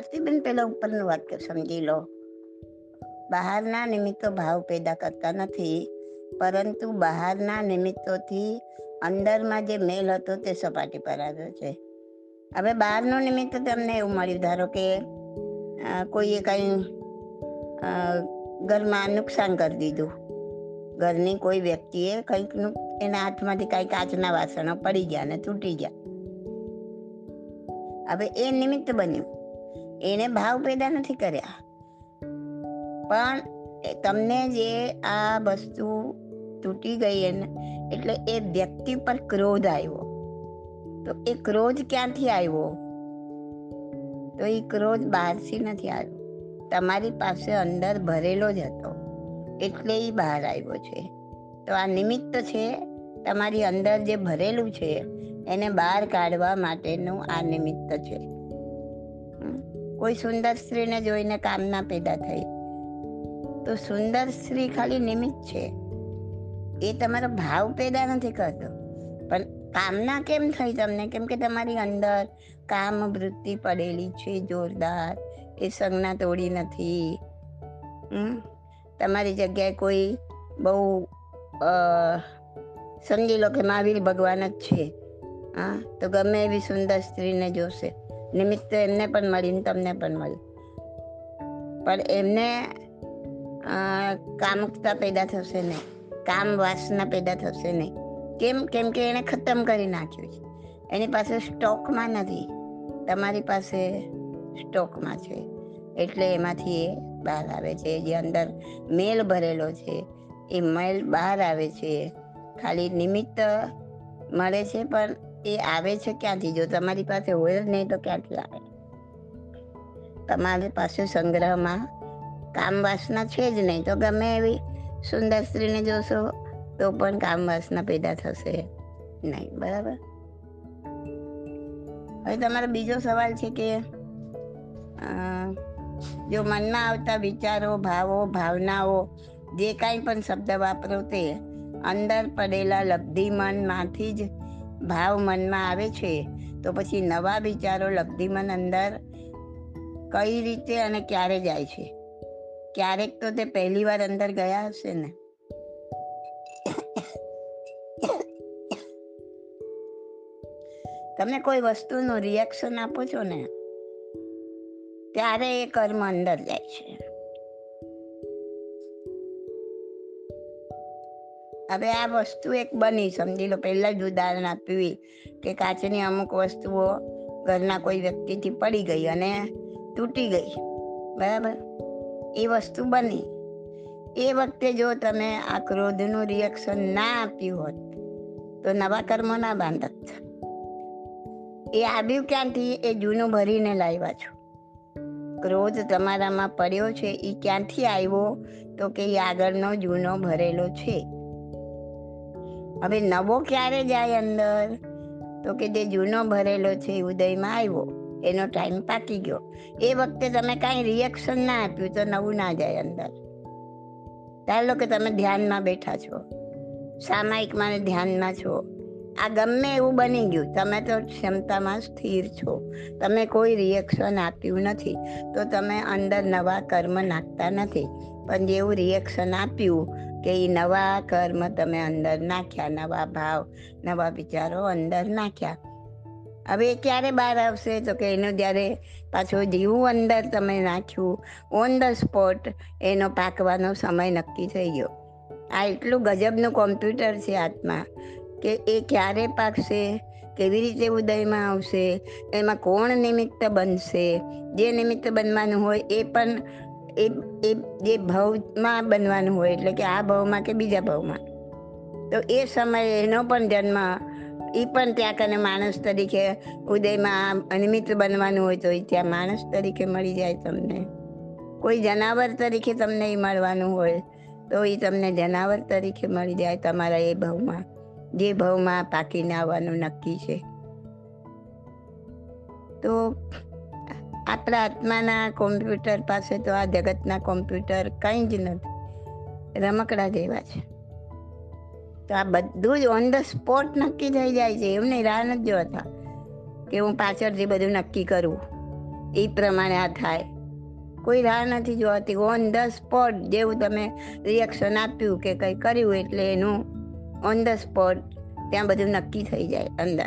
આરતીબેન પહેલાં ઉપરનું કે સમજી લો. બહારના નિમિત્તો ભાવ પેદા કરતા નથી, પરંતુ બહારના નિમિત્તોથી અંદરમાં જે મેલ હતો તે સપાટી પર આવ્યો છે. હવે બહારનું નિમિત્ત તમને એવું મળ્યું, ધારો કે કોઈએ કંઈ ઘરમાં નુકસાન કરી દીધું. ઘરની કોઈ વ્યક્તિએ કંઈક એના હાથમાંથી કાંઈ કાચના વાસણો પડી ગયા અને તૂટી ગયા. હવે એ નિમિત્ત બન્યું. એને ભાવ પેદા નથી કર્યા. પણ તમને જે આ વસ્તુ તૂટી ગઈ એને, એટલે એ વ્યક્તિ પર ક્રોધ આવ્યો. તો એ ક્રોધ ક્યાંથી આવ્યો? તો એ ક્રોધ બહારથી નથી આવ્યો. તમારી પાસે અંદર ભરેલો જ હતો, એટલે એ બહાર આવ્યો છે. તો આ નિમિત્ત છે, તમારી અંદર જે ભરેલું છે, એને બહાર કાઢવા માટેનું આ નિમિત્ત છે. કોઈ સુંદર સ્ત્રીને જોઈને કામના પેદા થઈ. તો સુંદર સ્ત્રી ખાલી નિમિત્ત છે. એ તમારો ભાવ પેદા નથી કરતો. પણ કામના કેમ થઈ તમને? કેમ કે તમારી અંદર કામ વૃત્તિ પડેલી છે, જોરદાર. એ સંજ્ઞા તોડી નથી. તમારી જગ્યાએ કોઈ બહુ સમજી લો કે મહાવીર ભગવાન જ છે. હા? તો ગમે એવી સુંદર સ્ત્રીને જોશે. નિમિત્ત એમને પણ મળીને તમને પણ મળી. પણ એમને કામુકતા પેદા થશે નહીં. કામ વાસના પેદા થશે નહીં. કેમ કેમ કે એણે ખતમ કરી નાખ્યું છે. એની પાસે સ્ટોકમાં નથી. તમારી પાસે સ્ટોકમાં છે. એટલે એમાંથી એ બહાર આવે છે. જે અંદર મેલ ભરેલો છે. એ મેલ બહાર આવે છે. ખાલી નિમિત્ત મળે છે, પણ એ આવે છે ક્યાંથી? જો તમારી પાસે હોય જ નહીં તો ક્યાંથી આવે? તમારી પાસે સંગ્રહમાં કામ વાસના છે જ નહીં. તો ગમે એવી સુંદર સ્ત્રીને જોશો તો પણ કામ વાસના પેદા થશે નહીં. બરાબર? હવે તમારો બીજો સવાલ છે કે જો મનમાં આવતા વિચારો, ભાવો, ભાવનાઓ જે કાંઈ પણ શબ્દ વાપરો તે અંદર પડેલા લબ્ધિ મનમાંથી જ ભાવ મનમાં આવે છે, તો પછી નવા વિચારો લબ્ધિમન અંદર કઈ રીતે અને ક્યારે જાય છે? ક્યારેક તો તે પહેલી વાર અંદર ગયા હશે ને? તમે કોઈ વસ્તુનું રિએક્શન આપો છો ને, ત્યારે એ કર્મ અંદર જાય છે. હવે આ વસ્તુ એક બની, સમજી લો. પહેલાં જ ઉદાહરણ આપ્યું કે કાચની અમુક વસ્તુઓ ઘરના કોઈ વ્યક્તિથી પડી ગઈ અને તૂટી ગઈ. બરાબર? એ વસ્તુ બની. એ વખતે જો તમે આ ક્રોધનું રિએક્શન ના આપ્યું હોત, તો નવા કર્મો ના બાંધત. એ આવ્યું ક્યાંથી? એ જૂનું ભરીને લાવ્યા છો. ક્રોધ તમારામાં પડ્યો છે એ ક્યાંથી આવ્યો? તો કે એ આગળનો જૂનો ભરેલો છે. હવે નવો ક્યારે જાય અંદર? તો કે જે જૂનો ભરેલો છે ઉદયમાં આવ્યો. એનો ટાઈમ પાકી ગયો. એ વખતે તમે કાંઈ રિએક્શન ના આપ્યું તો નવું ના જાય અંદર. ધારો કે તમે ધ્યાનમાં બેઠા છો. સામાયિકમાં ધ્યાનમાં છો. આ ગમે એવું બની ગયું, તમે તો ક્ષમતામાં સ્થિર છો. તમે કોઈ રિએક્શન આપ્યું નથી. તો તમે અંદર નવા કર્મ નાખતા નથી. પણ જેવું રિએક્શન આપ્યું કે એ નવા કર્મ તમે અંદર નાખ્યા, નવા ભાવ, નવા વિચારો અંદર નાખ્યા. હવે ક્યારે બહાર આવશે? તો કે એનું જ્યારે પાછું જીવું અંદર તમે નાખ્યું ઓન ધ સ્પોટ એનો પાકવાનો સમય નક્કી થઈ ગયો. આ એટલું ગજબનું કોમ્પ્યુટર છે આત્મા કે એ ક્યારે પાકશે, કેવી રીતે ઉદયમાં આવશે, એમાં કોણ નિમિત્ત બનશે, જે નિમિત્ત બનવાનું હોય એ પણ એ એ જે ભવમાં બનવાનું હોય એટલે કે આ ભવમાં કે બીજા ભવમાં. તો એ સમયે એનો પણ જન્મ એ પણ ત્યાં કને માણસ તરીકે ઉદયમાં અનિમિત બનવાનું હોય તો એ ત્યાં માણસ તરીકે મળી જાય તમને. કોઈ જનાવર તરીકે તમને એ મળવાનું હોય તો એ તમને જનાવર તરીકે મળી જાય તમારા એ ભાવમાં. જે ભાવમાં પાકીને આવવાનું નક્કી છે. તો આપણા આત્માના કોમ્પ્યુટર પાસે તો આ જગતના કોમ્પ્યુટર કંઈ જ નથી. રમકડા જેવા છે. તો આ બધું જ ઓન ધ સ્પોટ નક્કી થઈ જાય છે. એમને રાહ નથી જોતા કે હું પાછળથી બધું નક્કી કરું. એ પ્રમાણે આ થાય. કોઈ રાહ નથી જોવાતી ઓન ધ સ્પોટ જેવું તમે રિએક્શન આપ્યું કે કંઈ કર્યું એટલે એનું ઓન ધ સ્પોટ ત્યાં બધું નક્કી થઈ જાય અંદર.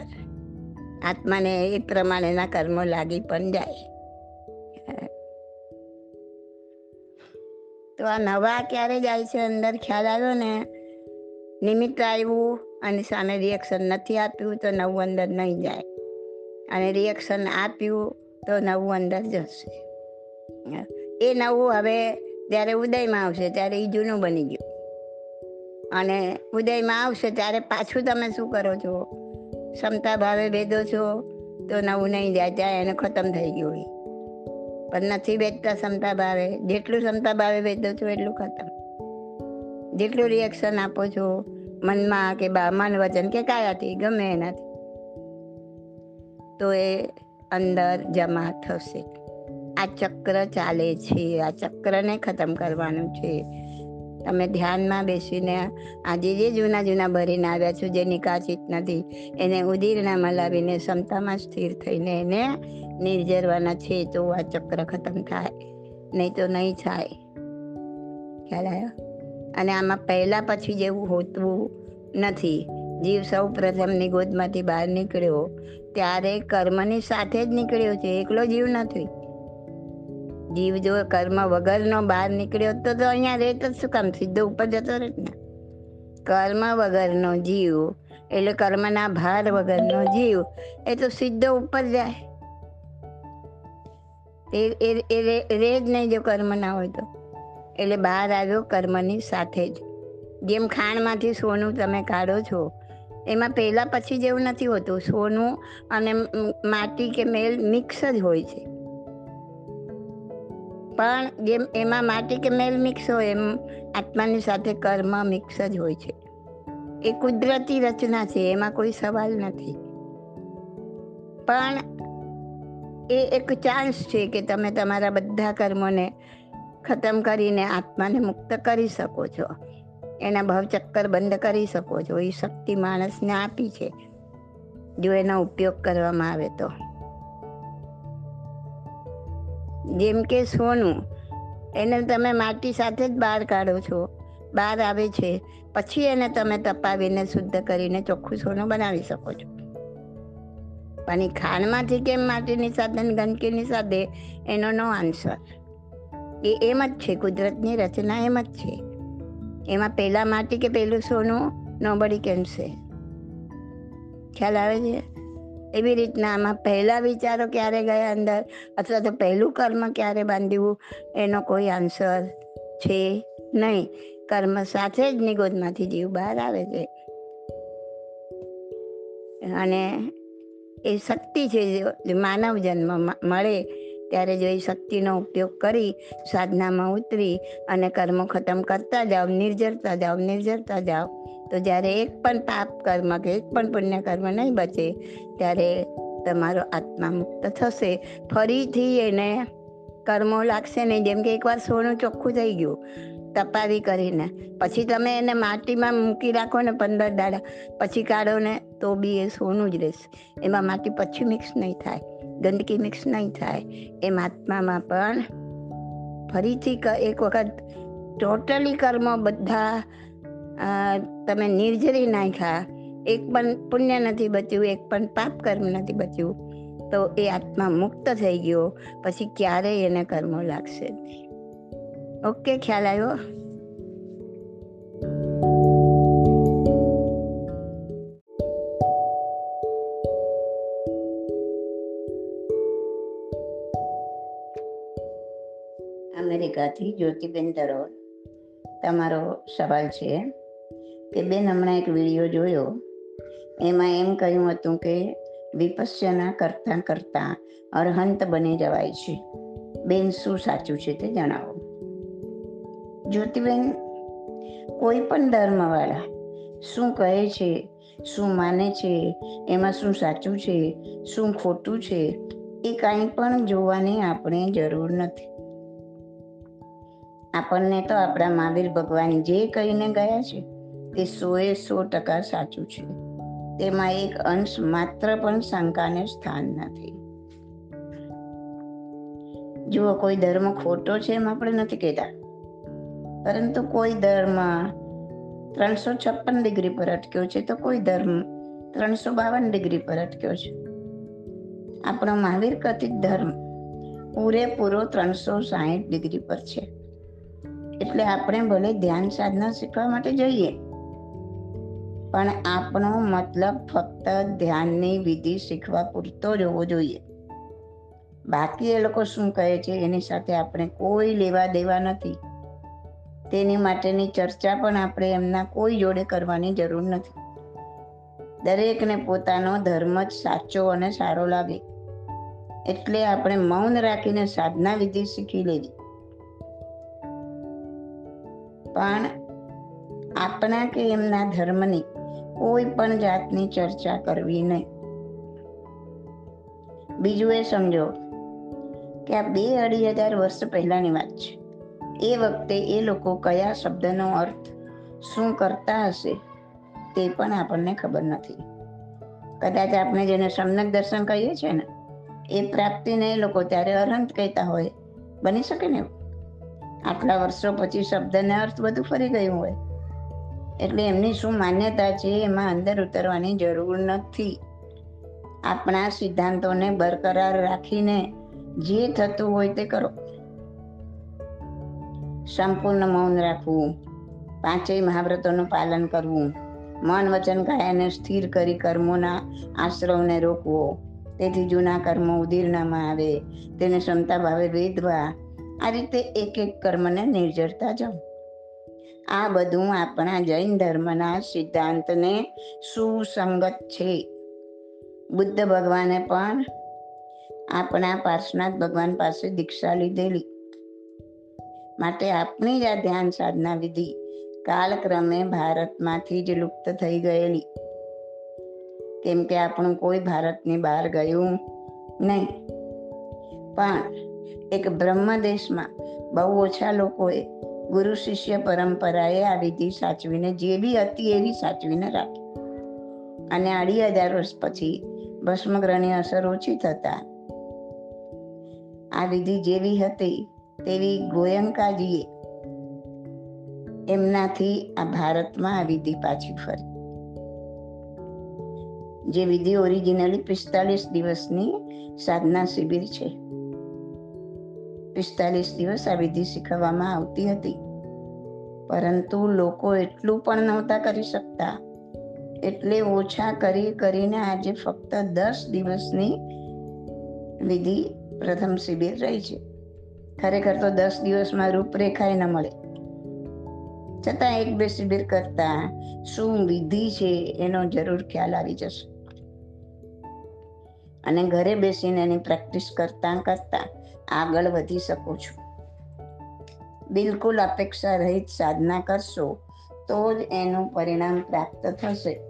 આત્માને એ પ્રમાણેના કર્મો લાગી પણ જાય. તો આ નવા ક્યારે જાય છે અંદર ખ્યાલ આવ્યો ને? નિમિત્ત આવ્યું અને સામે રિએક્શન નથી આપ્યું તો નવું અંદર નહીં જાય. અને રિએક્શન આપ્યું તો નવું અંદર જશે. એ નવું હવે જ્યારે ઉદયમાં આવશે ત્યારે એ જૂનું બની ગયું. અને ઉદયમાં આવશે ત્યારે પાછું તમે શું કરો છો? ક્ષમતા ભાવે ભેદો છો તો નવું નહીં જાય, ત્યાં એને ખતમ થઈ ગયું એ પણ નથી વેચતા ક્ષમતા ભાવે. જેટલું ક્ષમતા ભાવે વેચો છો એટલું ખતમ. જેટલું રિએક્શન આપો છો મનમાં કે બા, મન વચન કે કાયાથી ગમે એનાથી. તો એ અંદર જમા થશે. આ ચક્ર ચાલે છે. આ ચક્રને ખતમ કરવાનું છે. તમે ધ્યાનમાં બેસીને આજે જે જૂના જૂના ભરીને આવ્યા છો, જે કાચિત નથી, એને ઉદીરણામાં મલાવીને ક્ષમતામાં સ્થિર થઈને એને નિર્જરવાના છે તો આ ચક્ર ખતમ થાય, નહીં તો નહીં થાય. ખ્યાલ આવ્યો? અને આમાં પહેલાં પછી જેવું હોતું નથી. જીવ સૌ પ્રથમની ગોદમાંથી બહાર નીકળ્યો, ત્યારે કર્મની સાથે જ નીકળ્યો છે, એકલો જીવ નથી. જીવ જો કર્મ વગરનો બહાર નીકળ્યો તો તો અહીંયા રહેત જ શું કામ? સીધો ઉપર જતો રહે ને? કર્મ વગરનો જીવ, એટલે કર્મના ભાર વગરનો જીવ, એ તો સીધો ઉપર જાય. એ એ રે જ નહીં જો કર્મ ના હોય તો. એટલે બહાર આવ્યો કર્મની સાથે જ. જેમ ખાણમાંથી સોનું તમે કાઢો છો, એમાં પહેલાં પછી જેવું નથી હોતું. સોનું અને માટી કે મેલ મિક્સ જ હોય છે. પણ જેમ એમાં માટી કે મેલ મિક્સ હોય, એમ આત્માની સાથે કર્મ મિક્સ જ હોય છે. એ કુદરતી રચના છે, એમાં કોઈ સવાલ નથી. પણ એ એક ચાન્સ છે કે તમે તમારા બધા કર્મોને ખતમ કરીને આત્માને મુક્ત કરી શકો છો. એના ભવચક્કર બંધ કરી શકો છો. એ શક્તિ માણસને આપી છે. જો એનો ઉપયોગ કરવામાં આવે તો. જેમ કે સોનું, એને તમે માટી સાથે જ બહાર કાઢો છો. બહાર આવે છે. પછી એને તમે તપાવીને શુદ્ધ કરીને ચોખ્ખું સોનું બનાવી શકો છો. પણ એ ખાંડમાંથી કેમ માટીની સાથે ગંદકીની સાથે એનો નો આન્સર એ એમ જ છે, કુદરતની રચના એમ જ છે. એમાં પહેલાં માટી કે પહેલું સોનું? નોબડી છે ખ્યાલ આવે છે? એવી રીતના આમાં પહેલા વિચારો ક્યારે ગયા અંદર? અથવા તો પહેલું કર્મ ક્યારે બાંધ્યું? એનો કોઈ આન્સર છે નહીં. કર્મ સાથે જ નિગોદમાંથી જીવ બહાર આવે છે. અને એ શક્તિ છે માનવ જન્મ મળે ત્યારે જો એ શક્તિનો ઉપયોગ કરી સાધનામાં ઉતરી અને કર્મો ખતમ કરતા જાઓ, નિર્જરતા જાઓ નિર્જરતા જાઓ તો જ્યારે એક પણ પાપ કર્મ કે એક પણ પુણ્ય કર્મ નહીં બચે, ત્યારે તમારો આત્મા મુક્ત થશે. ફરીથી એને કર્મો લાગશે નહીં. જેમ કે એકવાર સોનું ચોખ્ખું થઈ ગયું તપાવી કરીને. પછી તમે એને માટીમાં મૂકી રાખો ને પંદર દાડા, પછી કાઢો ને તો બી એ સોનું જ રહેશે. એમાં માટી પછી મિક્સ નહીં થાય, ગંદકી મિક્સ નહીં થાય. એમ આત્મામાં પણ ફરીથી એક વખત ટોટલી કર્મો બધા તમે નિર્જરી નાખ્યા. એક પણ પુણ્ય નથી બચ્યું, એક પણ પાપ કર્મ નથી બચ્યું. તો એ આત્મા મુક્ત થઈ ગયો. પછી ક્યારેય એને કર્મો લાગશે ઓકે, ખ્યાલ આવ્યો? અમેરિકાથી જ્યોતિબેન દરોડ તમારો સવાલ છે. કે બેન હમણાં એક વીડિયો જોયો. એમાં એમ કહ્યું હતું કે વિપસ્યના કરતાં કરતાં અરહંત બની જવાય છે. બેન, શું સાચું છે તે જણાવો. જ્યોતિબેન, કોઈ પણ ધર્મવાળા શું કહે છે, શું માને છે, એમાં શું સાચું છે, શું ખોટું છે, એ કાંઈ પણ જોવાની આપણે જરૂર નથી. આપણને તો આપણા મહાવીર ભગવાન જે કહીને ગયા છે તે સોએ સો ટકા સાચું છે. તેમાં એક અંશ માત્ર પણ શંકાને સ્થાન નથી. જુઓ, કોઈ ધર્મ ખોટો છે એમ આપણે નથી કહેતા. પરંતુ કોઈ ધર્મ ત્રણસો છપ્પન ડિગ્રી પર અટક્યો છે તો કોઈ ધર્મ ત્રણસો બાવન ડિગ્રી પર અટક્યો છે. આપણો મહાવીર કથિત ધર્મ પૂરેપૂરો ત્રણસો સાહીઠ ડિગ્રી પર છે. એટલે આપણે ભલે ધ્યાન સાધના શીખવા માટે જઈએ પણ આપણો મતલબ ફક્ત ધ્યાનની વિધિ શીખવા પૂરતો જ હોવો જોઈએ. બાકી એ લોકો શું કહે છે એની સાથે આપણે કોઈ લેવા દેવા નથી. તેની માટેની ચર્ચા પણ આપણે એમના કોઈ જોડે કરવાની જરૂર નથી. દરેકને પોતાનો ધર્મ જ સાચો અને સારો લાગે. એટલે આપણે મૌન રાખીને સાધના વિધિ શીખી લેવી. પણ આપણા કે એમના ધર્મની કોઈ પણ જાતની ચર્ચા કરવી નહીં. બીજું એ સમજો કે આ બે અઢી હજાર વર્ષ પહેલાની વાત છે. એ વખતે એ લોકો કયા શબ્દનો અર્થ શું કરતા હશે તે પણ આપણને ખબર નથી. કદાચ આપણે જેને સમ્યક દર્શન કહીએ છીએ ને, એ પ્રાપ્તિને એ લોકો ત્યારે અરંત કહેતા હોય. બની શકે ને? આટલા વર્ષો પછી શબ્દને અર્થ બધું ફરી ગયું હોય. એટલે એમની શું માન્યતા છે એમાં અંદર ઉતરવાની જરૂર નથી. આપણા સિદ્ધાંતોને બરકરાર રાખીને જે થતું હોય તે કરો. સંપૂર્ણ મૌન રાખવું. પાંચેય મહાવ્રતોનું પાલન કરવું. મન વચન કાયાને સ્થિર કરી કર્મોના આશ્રવને રોકવો. તેથી જૂના કર્મો ઉદીર્ણામાં આવે. તેને ક્ષમતા ભાવે વેદવા આ રીતે એક એક કર્મને નિર્જરતા જાઓ આ બધું આપણા જૈન ધર્મના સિદ્ધાંતને સુસંગત છે. બુદ્ધ ભગવાને પણ આપણા પાર્શનાથ ભગવાન પાસે દીક્ષા લીધેલી. માટે આપણી જ આ ધ્યાન સાધના વિધિ કાલક્રમે ભારતમાંથી જ લુપ્ત થઈ ગયેલી. કેમ કે આપણું કોઈ ભારતની બહાર ગયું નહીં. પણ એક બ્રહ્મ દેશમાં બહુ ઓછા લોકોએ ગુરુ શિષ્ય પરંપરાએ આ વિધિ સાચવીને જે બી હતી એવી સાચવીને રાખી. અને અઢી હજાર વર્ષ પછી ભસ્મગ્રહની અસર ઓછી થતા આ વિધિ જેવી હતી તેવી ગોયંકાજીએ એમનાથી આ ભારતમાં આ વિધિ પાછી ફરી. જે વિધિ ઓરિજિનલી પિસ્તાલીસ દિવસની સાધના શિબિર છે. પિસ્તાલીસ દિવસ આ વિધિ શીખવવામાં આવતી હતી. પરંતુ લોકો એટલું પણ નહોતા કરી શકતા. એટલે ઓછા કરી કરીને આજે ફક્ત દસ દિવસની વિધિ પ્રથમ શિબિર રહી છે. ખરેખર તો દસ દિવસમાં રૂપરેખાય ન મળે. છતાં એક બે શિબિર કરતા શું વિધિ છે એનો જરૂર ખ્યાલ આવી જશે. અને ઘરે બેસીને એની પ્રેક્ટિસ કરતા કરતા આગળ વધી શકો છો. બિલકુલ અપેક્ષા રહિત સાધના કરશો તો જ એનું પરિણામ પ્રાપ્ત થશે.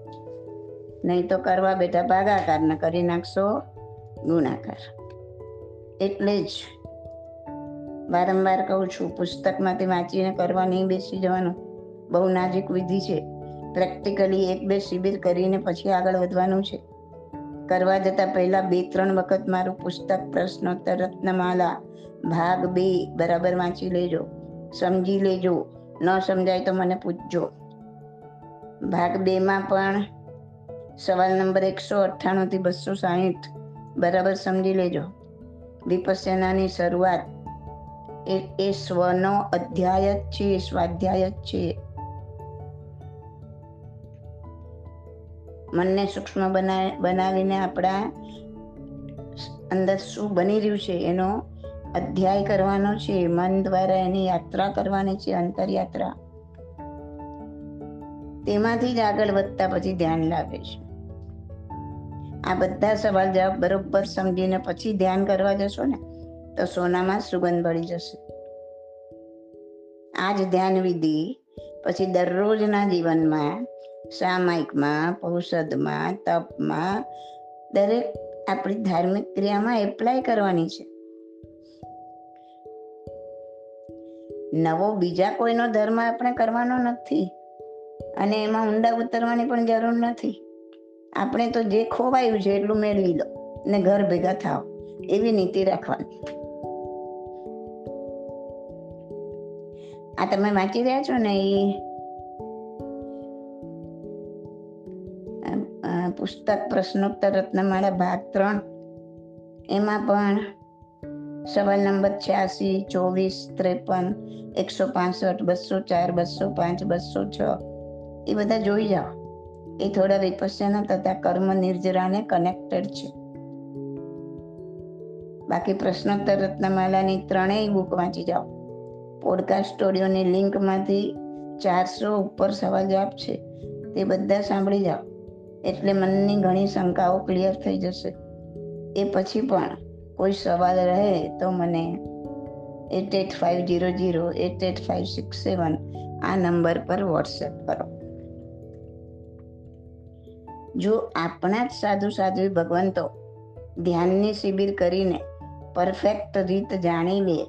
નહીં તો કરવા બેટા ભાગાકાર ને કરી નાખશો, ગુણાકાર. એટલે જ વારંવાર કહું છું, પુસ્તકમાંથી વાંચીને કરવા નહીં બેસી જવાનું. બહુ નાજુક વિધિ છે. પ્રેક્ટિકલી એક બે શિબિર કરીને પછી આગળ વધવાનું છે. કરવા જતા પહેલા બે, ત્રણ વખત મારું પુસ્તક, પ્રશ્નોત્તર, રત્નમાલા, ભાગ બે બરાબર વાંચી લેજો. સમજી લેજો. ન સમજાય તો મને પૂછજો. ભાગ બે માં પણ સવાલ નંબર એકસો અઠ્ઠાણું થી બસો સાહીઠ બરાબર સમજી લેજો. વિપસ્યનાની શરૂઆત. એ એ સ્વનો અધ્યાય જ છે, સ્વાધ્યાય જ છે. મનને સૂક્ષ્મ બનાવી બનાવીને આપણા અંદર શું બની રહ્યું છે એનો અધ્યાય કરવાનો છે, મન દ્વારા એની યાત્રા કરવાની છે, અંતરયાત્રા. તેમાંથી જ આગળ વધતા પછી ધ્યાન લાગે છે. આ બધા સવાલ જવાબ બરોબર સમજીને પછી ધ્યાન કરવા જશો ને, તો સોનામાં સુગંધ ભળી જશે. આ જ ધ્યાન વિધિ પછી દરરોજના જીવનમાં સામાયિકમાં પૌષદમાં તપમાં, દરેક આપણી ધાર્મિક ક્રિયામાં એપ્લાય કરવાની છે. નવો બીજા કોઈનો ધર્મ આપણે કરવાનો નથી અને એમાં ઊંડા ઉતરવાની પણ જરૂર નથી. આપણે તો જે ખોવાયું છે એટલું મેળવી લો ને ઘર ભેગા થાવ એવી નીતિ રાખવાની. આ તમે વાંચી રહ્યા છો ને એ પુસ્તક પ્રશ્નોત્તર રત્નમાળા ભાગ ત્રણ. એમાં પણ સવાલ નંબર છ્યાસી, ચોવીસ, ત્રેપન, એકસો પાસઠ, બસો ચાર, બસો પાંચ, બસો છ. એ બધા જોઈ જાઓ. એ થોડા વિપસ્યના તથા કર્મ નિર્જરાને કનેક્ટેડ છે. બાકી પ્રશ્નોત્તર રત્નમાલાની ત્રણેય બુક વાંચી જાઓ. પોડકાસ્ટ સ્ટુડિયોની લિંકમાંથી ચારસો ઉપર સવાલ જવાબ છે. તે બધા સાંભળી જાઓ. એટલે મનની ઘણી શંકાઓ ક્લિયર થઈ જશે. એ પછી પણ કોઈ સવાલ રહે તો મને eight eight five zero zero eight eight five six seven આ નંબર પર વોટ્સએપ કરો. જો આપણા જ સાધુ સાધુ ભગવંતો ધ્યાનની શિબિર કરીને પરફેક્ટ રીત જાણી લે,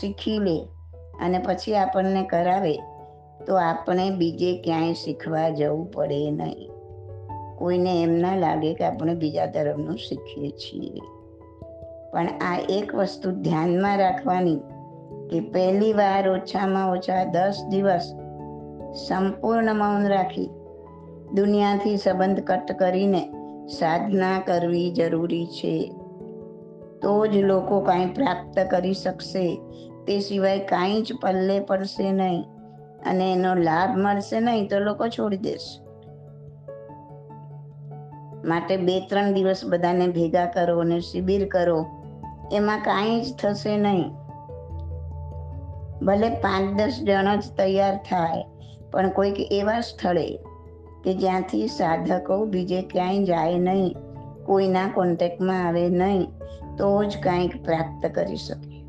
શીખી લે અને પછી આપણને કરાવે તો આપણે બીજે ક્યાંય શીખવા જવું પડે નહીં. કોઈને એમ ના લાગે કે આપણે બીજા ધર્મનું શીખીએ છીએ. પણ આ એક વસ્તુ ધ્યાનમાં રાખવાની કે પહેલી વાર ઓછામાં ઓછા દસ દિવસ સંપૂર્ણ મૌન રાખી દુનિયાથી સંબંધ કટ કરીને સાધના કરવી જરૂરી છે. તો જ લોકો કાંઈ પ્રાપ્ત કરી શકશે. તે સિવાય કાંઈ જ પલ્લે પડશે નહીં અને એનો લાભ મળશે નહીં તો લોકો છોડી દેશે. માટે બે, ત્રણ દિવસ બધાને ભેગા કરો અને શિબિર કરો. એમાં કાંઈ જ થશે નહીં. ભલે પાંચ, દસ જણ જ તૈયાર થાય, પણ કોઈક એવા સ્થળે કે જ્યાંથી સાધકો બીજે ક્યાંય જાય નહીં, કોઈના કોન્ટેક્ટમાં આવે નહીં, તો જ કાંઈક પ્રાપ્ત કરી શકે.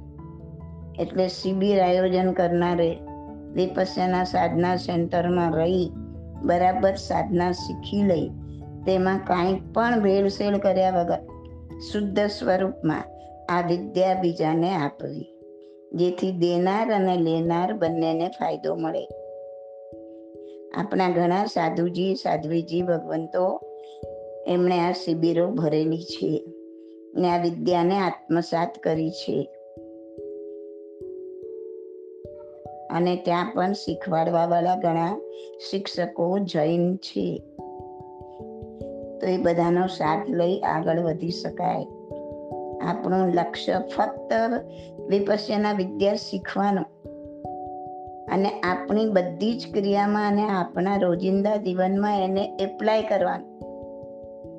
એટલે શિબિર આયોજન કરનારે વિપસ્યના સાધના સેન્ટરમાં રહી, બરાબર સાધના શીખી લઈ તેમાં કાંઈ પણ ભેળસેળ કર્યા વગર શુદ્ધ સ્વરૂપમાં આ વિદ્યા બીજાને આપવી, જેથી દેનાર અને લેનાર બંનેને ફાયદો મળે. આપણા ઘણા સાધુજી, સાધ્વીજી, ભગવંતો એમણે આ શિબિરો ભરેલી છે ને આ વિદ્યાને આત્મસાત કરી છે. અને ત્યાં પણ શીખવાડવા વાળા ઘણા શિક્ષકો જૈન છે. તો એ બધાનો સાથ લઈ આગળ વધી શકાય. આપણું લક્ષ્ય ફક્ત વિપસ્યના વિદ્યા શીખવાનું. અને આપણી બધી જ ક્રિયામાં અને આપણા રોજિંદા જીવનમાં એને એપ્લાય કરવાનું.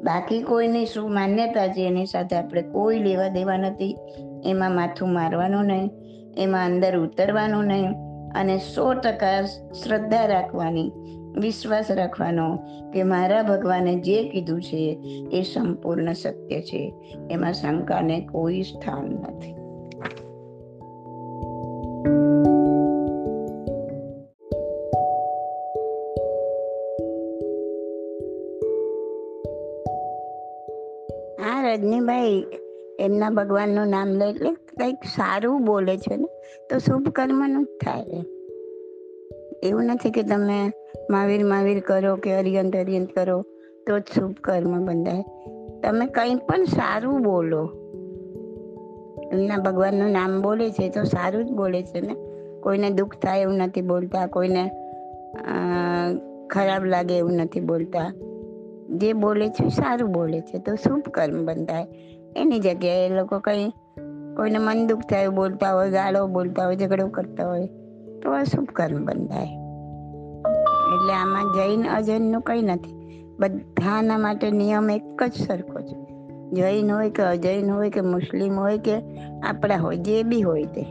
બાકી કોઈની શું માન્યતા છે એની સાથે આપણે કોઈ લેવા દેવા નથી. એમાં માથું મારવાનું નહીં, એમાં અંદર ઉતરવાનું નહીં. અને સો ટકા શ્રદ્ધા રાખવાની. વિશ્વાસ રાખવાનો કે મારા ભગવાને જે કીધું છે એ સંપૂર્ણ સત્ય છે. એમાં શંકાને કોઈ સ્થાન નથી. હા, રજનીભાઈ, એમના ભગવાનનું નામ લે એટલે કંઈક સારું બોલે છે ને? તો શુભ કર્મનું જ થાય. એવું નથી કે તમે મહાવીર મહાવીર કરો કે અરિયંત અરિયંત કરો, તો જ શુભ કર્મ બંધાય. તમે કંઈ પણ સારું બોલો. એમના ભગવાનનું નામ બોલે છે તો સારું જ બોલે છે ને? કોઈને દુઃખ થાય એવું નથી બોલતા, કોઈને ખરાબ લાગે એવું નથી બોલતા. જે બોલે છે સારું બોલે છે તો શુભ કર્મ બંધાય. એની જગ્યાએ એ લોકો કંઈ, કોઈને મન દુઃખ થાય બોલતા હોય, ગાળો બોલતા હોય, ઝઘડો કરતા હોય, તો અશુભ કર્મ બંધાય. એટલે આમાં જૈન અજૈનનું કંઈ નથી. બધાના માટે નિયમ એક જ સરખો છે. જૈન હોય કે અજૈન હોય કે મુસ્લિમ હોય કે આપણા હોય, જે બી હોય તે.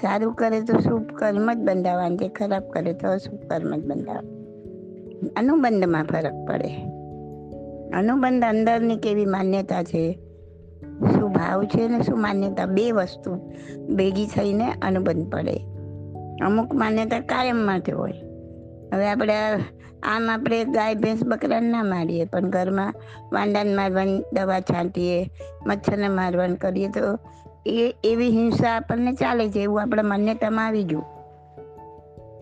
સારું કરે તો શુભ કર્મ જ બંધાવવાનું છે ખરાબ કરે તો અશુભ કર્મ જ બંધાવે અનુબંધમાં ફરક પડે. અનુબંધ અંદરની કેવી માન્યતા છે? શું ભાવ છે ને શું માન્યતા? બે વસ્તુ ભેગી થઈને અનુબંધ પડે. અમુક માન્યતા કાયમ માટે હોય. હવે આપણે આમ આપણે ગાય, ભેંસ બકરાને ના મારીએ, પણ ઘરમાં વાંડાને મારવાની દવા છાંટીએ, મચ્છરને મારવાનું કરીએ, તો એ એવી હિંસા આપણને ચાલે છે એવું આપણા માન્યતામાં આવી ગયું.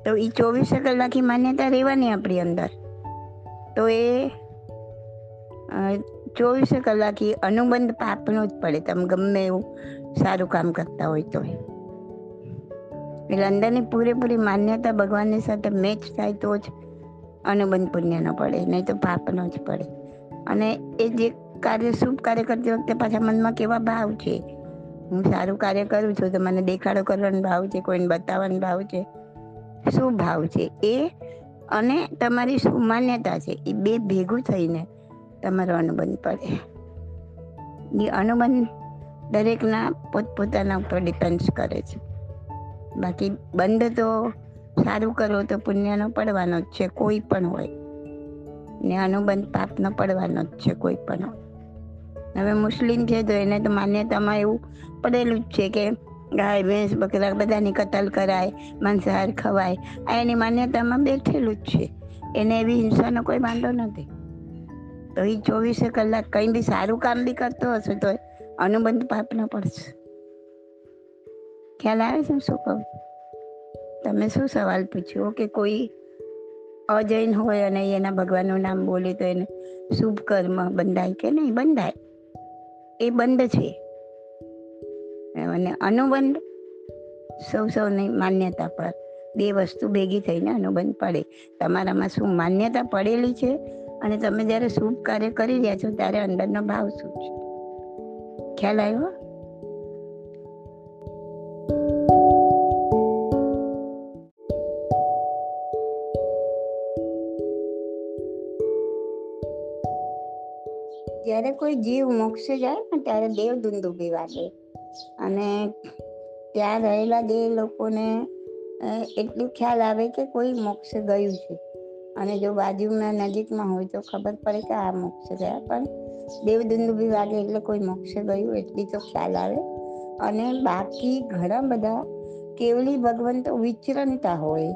તો એ ચોવીસે કલાકની માન્યતા રહેવાની આપણી અંદર. તો એ ચોવીસે કલાકી અનુબંધ પાપનો જ પડે. તમે ગમે એવું સારું કામ કરતા હોય તો એટલે અંદરની પૂરેપૂરી માન્યતા ભગવાનની સાથે મેચ થાય તો જ અનુબંધ પુણ્યનો પડે, નહીં તો પાપનો જ પડે. અને એ જે કાર્ય, શુભ કાર્ય કરતી વખતે પાછા મનમાં કેવા ભાવ છે? હું સારું કાર્ય કરું છું તો મને દેખાડો કરવાનો ભાવ છે, કોઈને બતાવવાનો ભાવ છે? શું ભાવ છે? એ અને તમારી શું માન્યતા છે? એ બે ભેગું થઈને તમારો અનુબંધ પડે. એ અનુબંધ દરેકના પોતપોતાના ઉપર ડિપેન્ડ કરે છે. બાકી બંધ તો સારું કરો તો પુણ્યનો પડવાનો જ છે, કોઈ પણ હોય. ને અનુબંધ પાપનો પડવાનો જ છે, કોઈ પણ હોય. હવે મુસ્લિમ છે તો એને તો માન્યતામાં એવું પડેલું જ છે કે ગાય, ભેંસ, બકરા બધાની કતલ કરાય, માંસાહાર ખવાય. આ એની માન્યતામાં બેઠેલું જ છે. એને એવી હિંસાનો કોઈ વાંધો નથી. તો એ ચોવીસે કલાક કંઈ બી સારું કામ બી કરતો હશે તો અનુબંધ પાપનો પડશે. ખ્યાલ આવે છે શું કહું? તમે શું સવાલ પૂછ્યો? કે કોઈ અજૈન હોય અને એના ભગવાનનું નામ બોલે તો એને શુભ કર્મ બંધાય કે નહીં? બંધાય. એ બંધ છે. અને અનુબંધ સૌ સૌની માન્યતા પર. બે વસ્તુ ભેગી થઈને અનુબંધ પડે. તમારામાં શું માન્યતા પડેલી છે? અને તમે જ્યારે શુભ કાર્ય કરી રહ્યા છો, ત્યારે અંદરનો ભાવ શું છે? ખ્યાલ આવ્યો? જ્યારે કોઈ જીવ મોક્ષે જાય ને ત્યારે દેવ દુંદુભી વાગે. અને ત્યાં રહેલા દેવ લોકોને એટલું ખ્યાલ આવે કે કોઈ મોક્ષે ગયું છે. અને જો બાજુમાં નજીકમાં હોય તો ખબર પડે કે આ મોક્ષે ગયા. પણ દેવદુંદુભી વાગે એટલે કોઈ મોક્ષે ગયું એટલી તો ખ્યાલ આવે. અને બાકી ઘણા બધા કેવલી ભગવંતો વિચરણતા હોય.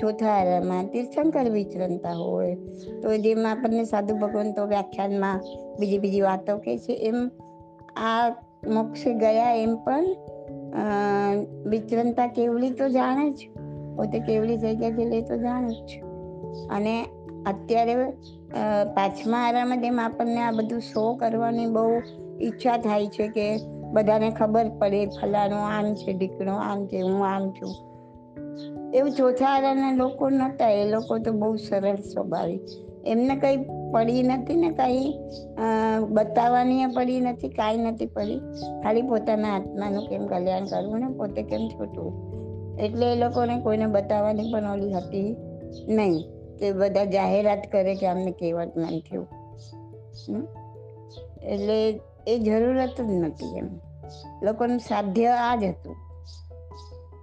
ચોથા આરામાં તીર્થંકર વિચરણતા હોય, તો જેમાં આપણને સાધુ ભગવંતો વ્યાખ્યાનમાં બીજી બીજી વાતો કહે છે. એમ આ મોક્ષે ગયા એમ પણ વિચરણતા કેવડી તો જાણે જ, પોતે કેવડી થઈ જે છે એ તો જાણે જ. અને અત્યારે પાંચમા આરામાં જેમ આપણને આ બધું શો કરવાની બહુ ઈચ્છા થાય છે કે બધાને ખબર પડે, ફલાણું આમ છે, ઢીકણું આમ છે, હું આમ છું. એવું ચોથા આરાના લોકો નહોતા, એ લોકો તો બહુ સરળ સ્વભાવિક એમને કંઈ પડી નથી ને કંઈ બતાવવાની પડી નથી, કાંઈ નથી પડી. ખાલી પોતાના આત્માનું કેમ કલ્યાણ કરવું ને? પોતે કેમ છૂટવું? એટલે એ લોકોને કોઈને બતાવવાની પણ ઓલી હતી નહીં, કે બધા જાહેરાત કરે કે અમને કહેવત જ્ઞાન થયું. એટલે એ જરૂરત જ નથી એમ. લોકોનું સાધ્ય આ જ હતું.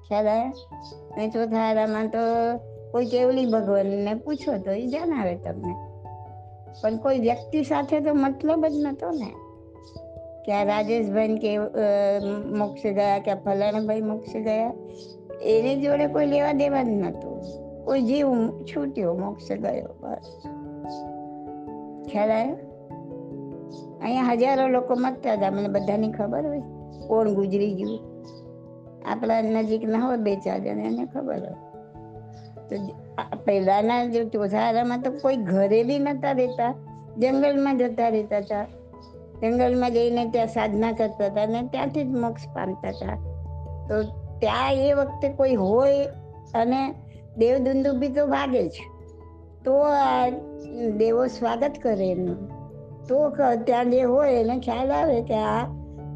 ખ્યાલ અને ચોથા ચોથારામાં તો કોઈ કેવલી ભગવાનને પૂછો તો એ જણાવે તમને. પણ કોઈ વ્યક્તિ સાથે તો મતલબ જ નતો ને. કે આ રાજેશભાઈ કે મોક્ષ ગયા કે ફલાણાભાઈ મોક્ષ ગયા એની જોડે કોઈ લેવા દેવા જ નતું. કોઈ જીવ છૂટ્યો મોક્ષ ગયો બસ. ખ્યાલ આવ્યો? અહીંયા હજારો લોકો મતતા હતા, મને બધાની ખબર હોય. કોણ ગુજરી ગયું? આપણા નજીક ના હોય બે ચાર જણ, એને ખબર હોય. તો પહેલાના જે ચોથારામાં તો કોઈ ઘરે બી નતા રહેતા. જંગલમાં જતા રહેતા હતા. જંગલમાં જઈને ત્યાં સાધના કરતા હતા અને ત્યાંથી જ મોક્ષ પામતા હતા. તો ત્યાં એ વખતે કોઈ હોય અને દેવદુંદુભી તો ભાગે જ. તો આ દેવો સ્વાગત કરે એનું તો ત્યાં જે હોય એને ખ્યાલ આવે કે આ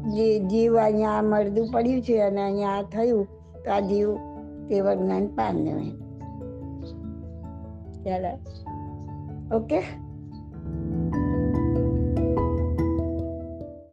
જે જીવ અહીંયા મળદું પડ્યું છે અને અહીંયા આ થયું, તો આ જીવ તે જ્ઞાન પામ્યો એમ ચાલો. ઓકે?